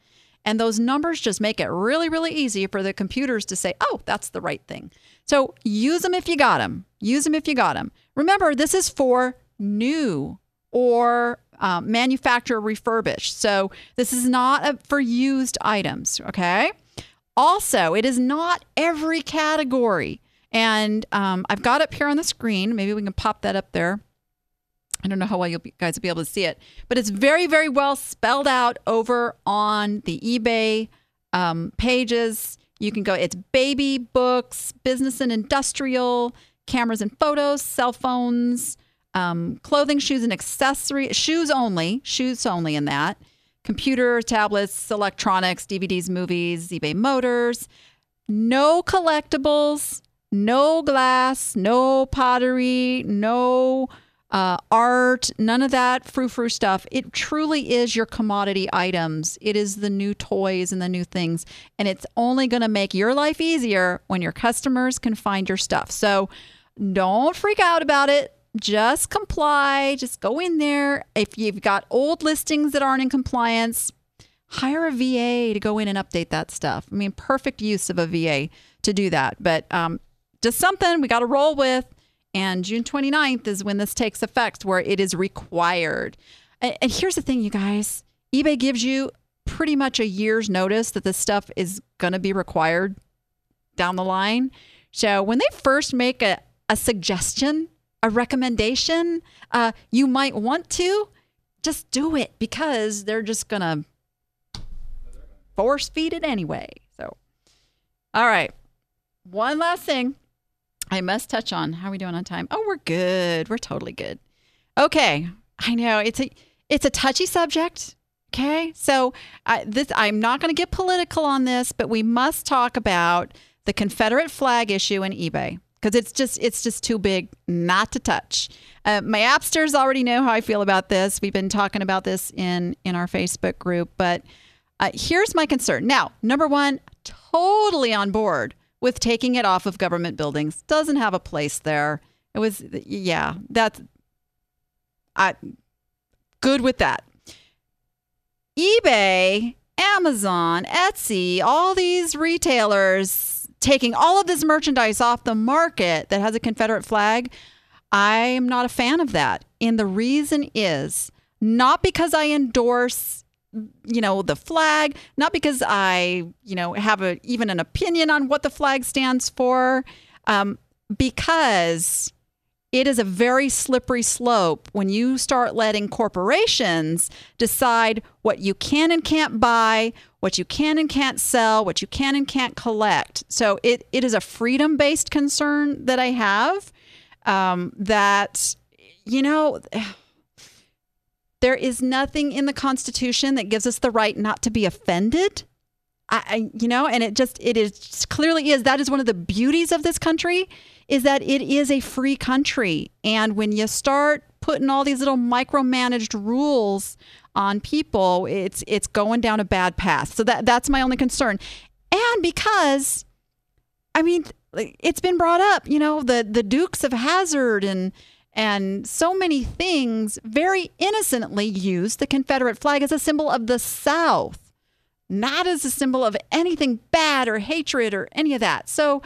And those numbers just make it really, really easy for the computers to say, oh, that's the right thing. So use them if you got them. Use them if you got them. Remember, this is for new or um, manufacturer refurbished. So this is not a, for used items, okay? Also, it is not every category. And um, I've got up here on the screen. Maybe we can pop that up there. I don't know how well you guys will be able to see it, but it's very, very well spelled out over on the eBay um, pages. You can go, it's baby books, business and industrial, cameras and photos, cell phones, um, clothing, shoes, and accessories, shoes only, shoes only in that, computer, tablets, electronics, DVDs, movies, eBay Motors, no collectibles, no glass, no pottery, no uh, art, none of that frou frou stuff. It truly is your commodity items. It is the new toys and the new things. And it's only going to make your life easier when your customers can find your stuff. So don't freak out about it. Just comply. Just go in there. If you've got old listings that aren't in compliance, hire a VA to go in and update that stuff. I mean, perfect use of a VA to do that. But um, just something we got to roll with. And June 29th is when this takes effect, where it is required. And, and here's the thing, you guys eBay gives you pretty much a year's notice that this stuff is going to be required down the line. So when they first make a, a suggestion, a recommendation, uh, you might want to just do it because they're just going to force feed it anyway. So, all right. One last thing I must touch on how are we doing on time? Oh, we're good. We're totally good. Okay, I know it's a it's a touchy subject. Okay, so uh, this I'm not going to get political on this, but we must talk about the Confederate flag issue in eBay because it's just it's just too big not to touch. Uh, my appsters already know how I feel about this. We've been talking about this in in our Facebook group, but uh, here's my concern. Now, number one, totally on board with taking it off of government buildings. Doesn't have a place there. It was yeah, that's I good with that. eBay, Amazon, Etsy, all these retailers taking all of this merchandise off the market that has a Confederate flag. I'm not a fan of that. And the reason is not because I endorse you know the flag not because i you know have a even an opinion on what the flag stands for um, because it is a very slippery slope when you start letting corporations decide what you can and can't buy, what you can and can't sell, what you can and can't collect. So it, it is a freedom based concern that I have um, that, you know, there is nothing in the Constitution that gives us the right not to be offended. I, you know, and it just it is clearly is that is one of the beauties of this country is that it is a free country. And when you start putting all these little micromanaged rules on people, it's it's going down a bad path. So that that's my only concern. And because I mean, it's been brought up, you know, the the Dukes of Hazzard and and so many things very innocently use the Confederate flag as a symbol of the South, not as a symbol of anything bad or hatred or any of that. So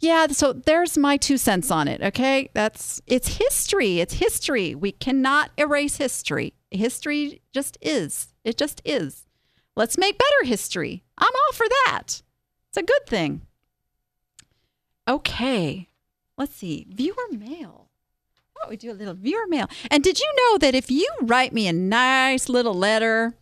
yeah, so there's my two cents on it, okay? That's it's history. It's history. We cannot erase history. History just is. It just is. Let's make better history. I'm all for that. It's a good thing. Okay. Let's see. Viewer mail. Oh, we do a little viewer mail. And did you know that if you write me a nice little letter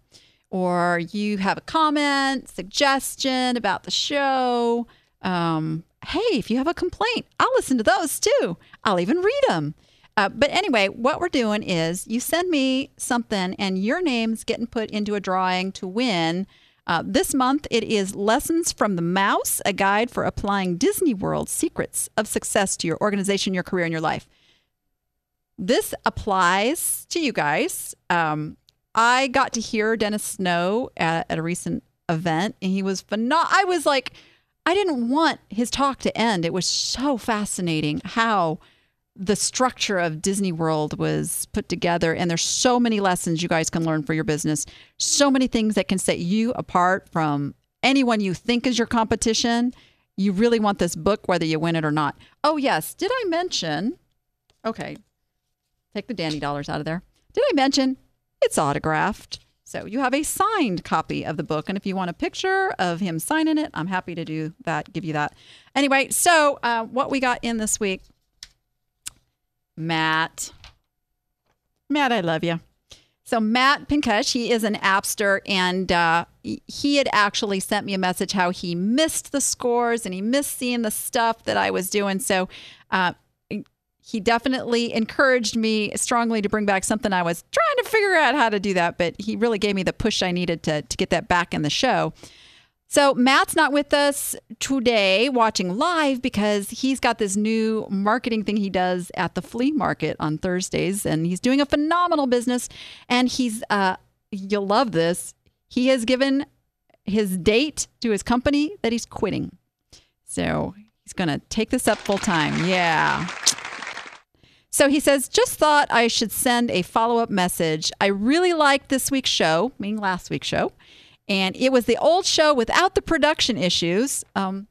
or you have a comment, suggestion about the show, um, hey, if you have a complaint, I'll listen to those too. I'll even read them. Uh, but anyway, what we're doing is you send me something and your name's getting put into a drawing to win. Uh, this month it is Lessons from the Mouse, a guide for applying Disney World secrets of success to your organization, your career, and your life. This applies to you guys. Um, I got to hear Dennis Snow at, at a recent event, and he was phenomenal. I was like, I didn't want his talk to end. It was so fascinating how the structure of Disney World was put together. And there's so many lessons you guys can learn for your business, so many things that can set you apart from anyone you think is your competition. You really want this book, whether you win it or not. Oh, yes. Did I mention? Okay. Take the dandy dollars out of there. Did I mention it's autographed? So you have a signed copy of the book. And if you want a picture of him signing it, I'm happy to do that, give you that. Anyway, so uh, what we got in this week, Matt. Matt, I love you. So Matt Pinkush, he is an appster, and uh, he had actually sent me a message how he missed the scores and he missed seeing the stuff that I was doing. So uh, he definitely encouraged me strongly to bring back something I was trying to figure out how to do that, but he really gave me the push I needed to, to get that back in the show. So Matt's not with us today watching live because he's got this new marketing thing he does at the flea market on Thursdays, and he's doing a phenomenal business. And he's, uh, you'll love this. He has given his date to his company that he's quitting. So he's going to take this up full time. Yeah. So he says, just thought I should send a follow up message. I really liked this week's show, meaning last week's show, and it was the old show without the production issues. Um,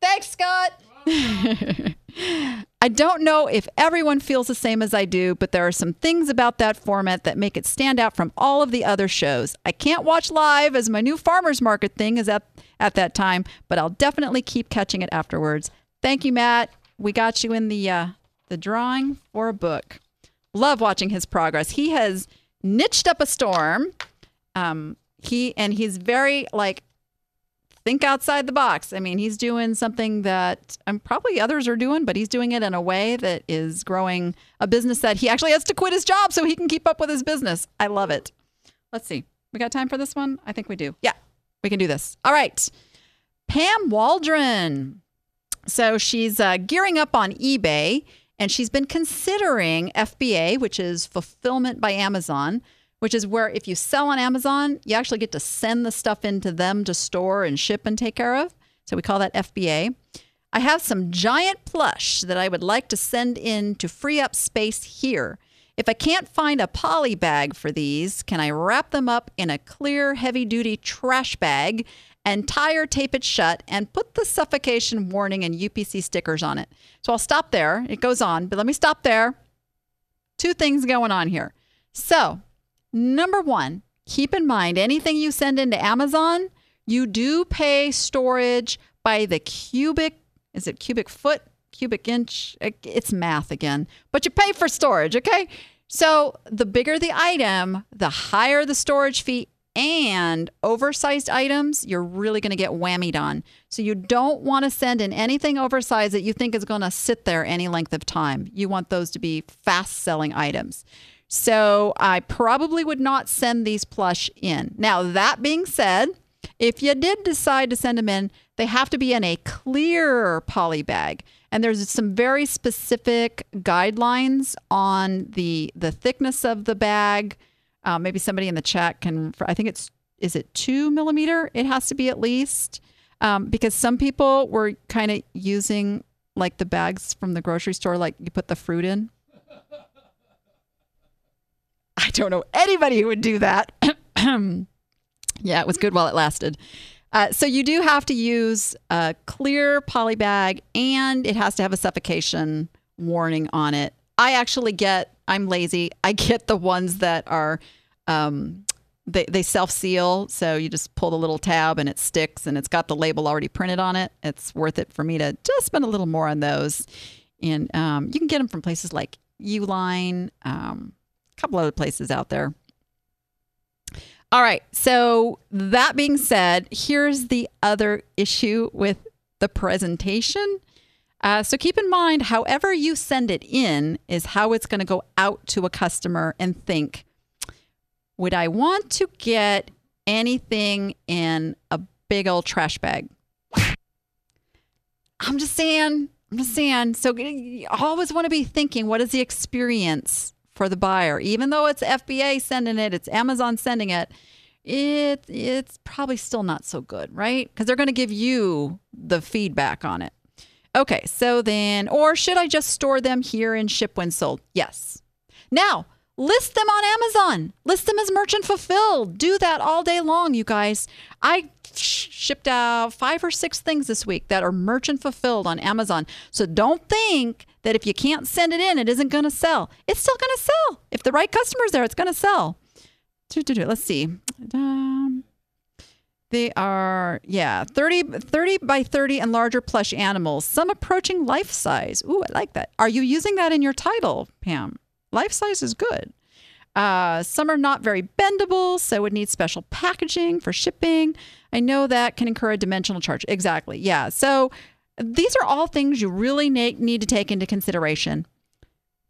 thanks, Scott. I don't know if everyone feels the same as I do, but there are some things about that format that make it stand out from all of the other shows. I can't watch live as my new farmers market thing is at at that time, but I'll definitely keep catching it afterwards. Thank you, Matt. We got you in the uh, the drawing for a book. Love watching his progress. He has niched up a storm. Um, he and he's very like think outside the box. I mean, he's doing something that um, probably others are doing, but he's doing it in a way that is growing a business that he actually has to quit his job so he can keep up with his business. I love it. Let's see. We got time for this one? I think we do. Yeah, we can do this. All right. Pam Waldron. So she's uh, gearing up on eBay and she's been considering FBA, which is fulfillment by Amazon which is where if you sell on Amazon, you actually get to send the stuff into them to store and ship and take care of. So we call that FBA. I have some giant plush that I would like to send in to free up space here. If I can't find a poly bag for these, can I wrap them up in a clear, heavy duty trash bag and tire tape it shut and put the suffocation warning and UPC stickers on it? So I'll stop there. It goes on, but let me stop there. Two things going on here. So Number one, keep in mind anything you send into Amazon, you do pay storage by the cubic, is it cubic foot, cubic inch? It's math again, but you pay for storage, okay? So the bigger the item, the higher the storage fee. And oversized items, you're really going to get whammied on. So you don't want to send in anything oversized that you think is going to sit there any length of time. You want those to be fast selling items. So I probably would not send these plush in. Now, that being said, if you did decide to send them in, they have to be in a clear poly bag. And there's some very specific guidelines on the the thickness of the bag. Uh, maybe somebody in the chat can. I think it's is it two millimeter? It has to be at least um, because some people were kind of using like the bags from the grocery store, like you put the fruit in. I don't know anybody who would do that. yeah, it was good while it lasted. Uh, so you do have to use a clear poly bag and it has to have a suffocation warning on it. I actually get, I'm lazy, I get the ones that are, um, they, they self seal. So you just pull the little tab and it sticks and it's got the label already printed on it. It's worth it for me to just spend a little more on those. And um, you can get them from places like Uline, um, a couple other places out there. All right. So, that being said, here's the other issue with the presentation. Uh, so, keep in mind, however you send it in is how it's going to go out to a customer and think, would I want to get anything in a big old trash bag? I'm just saying, I'm just saying. So, you always want to be thinking, what is the experience for the buyer. Even though it's FBA sending it, it's Amazon sending it, it it's probably still not so good, right? Because they're going to give you the feedback on it. Okay, so then, or should I just store them here and ship when sold? Yes. Now, list them on Amazon. List them as merchant fulfilled. Do that all day long, you guys. I shipped out five or six things this week that are merchant fulfilled on Amazon. So don't think that if you can't send it in, it isn't going to sell. It's still going to sell. If the right customer's there, it's going to sell. Let's see. They are, yeah, 30, 30 by 30 and larger plush animals, some approaching life size. Ooh, I like that. Are you using that in your title, Pam? Life size is good. Uh, some are not very bendable, so would need special packaging for shipping. I know that can incur a dimensional charge. Exactly. Yeah. So these are all things you really need to take into consideration.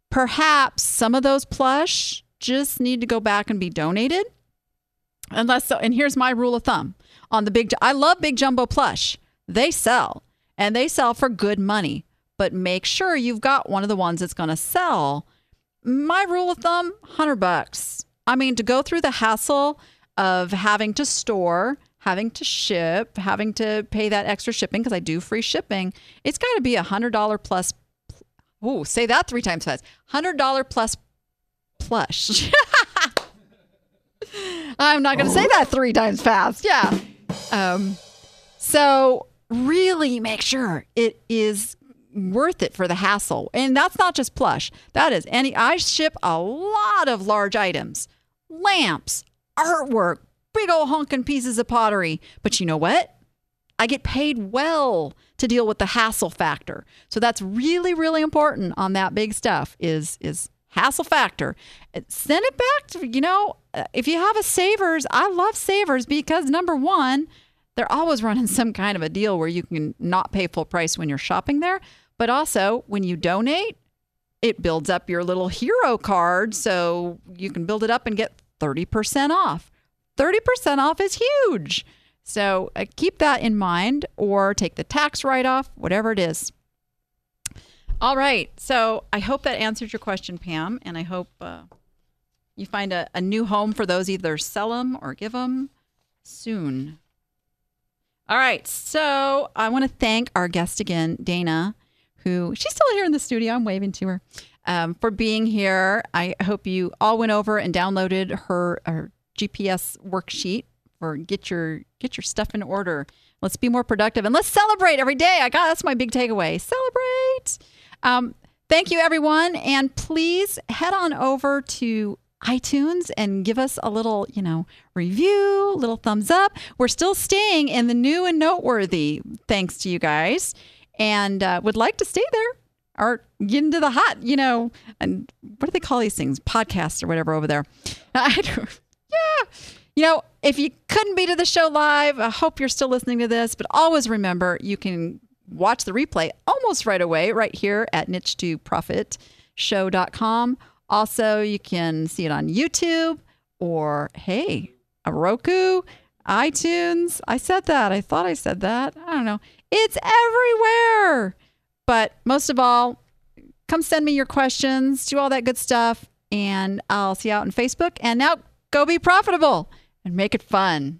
Perhaps some of those plush just need to go back and be donated. Unless so, and here's my rule of thumb on the big, I love big jumbo plush. They sell and they sell for good money, but make sure you've got one of the ones that's going to sell. My rule of thumb 100 bucks. I mean to go through the hassle of having to store having to ship having to pay that extra shipping because i do free shipping it's got to be a hundred dollar plus oh say that three times fast. Hundred dollar plus plush. I'm not going to say oh. that three times fast. Yeah um, so really make sure it is worth it for the hassle. And that's not just plush. That is any I ship a lot of large items. Lamps, artwork, big old honking pieces of pottery. But you know what? I get paid well to deal with the hassle factor. So that's really really important on that big stuff is is hassle factor. Send it back to you know, if you have a savers, I love savers because number 1, they're always running some kind of a deal where you can not pay full price when you're shopping there. But also, when you donate, it builds up your little hero card so you can build it up and get 30% off. 30% off is huge. So uh, keep that in mind or take the tax write off, whatever it is. All right. So I hope that answered your question, Pam. And I hope uh, you find a, a new home for those, either sell them or give them soon. All right. So I want to thank our guest again, Dana, who she's still here in the studio. I'm waving to her um, for being here. I hope you all went over and downloaded her, her GPS worksheet for get your get your stuff in order. Let's be more productive and let's celebrate every day. I got that's my big takeaway. Celebrate. Um, thank you, everyone, and please head on over to iTunes and give us a little, you know, review, little thumbs up. We're still staying in the new and noteworthy, thanks to you guys, and uh, would like to stay there or get into the hot, you know, and what do they call these things? Podcasts or whatever over there. yeah. You know, if you couldn't be to the show live, I hope you're still listening to this, but always remember you can watch the replay almost right away right here at niche to profit show.com. Also, you can see it on YouTube or hey, a Roku, iTunes. I said that. I thought I said that. I don't know. It's everywhere. But most of all, come send me your questions, do all that good stuff, and I'll see you out on Facebook. And now go be profitable and make it fun.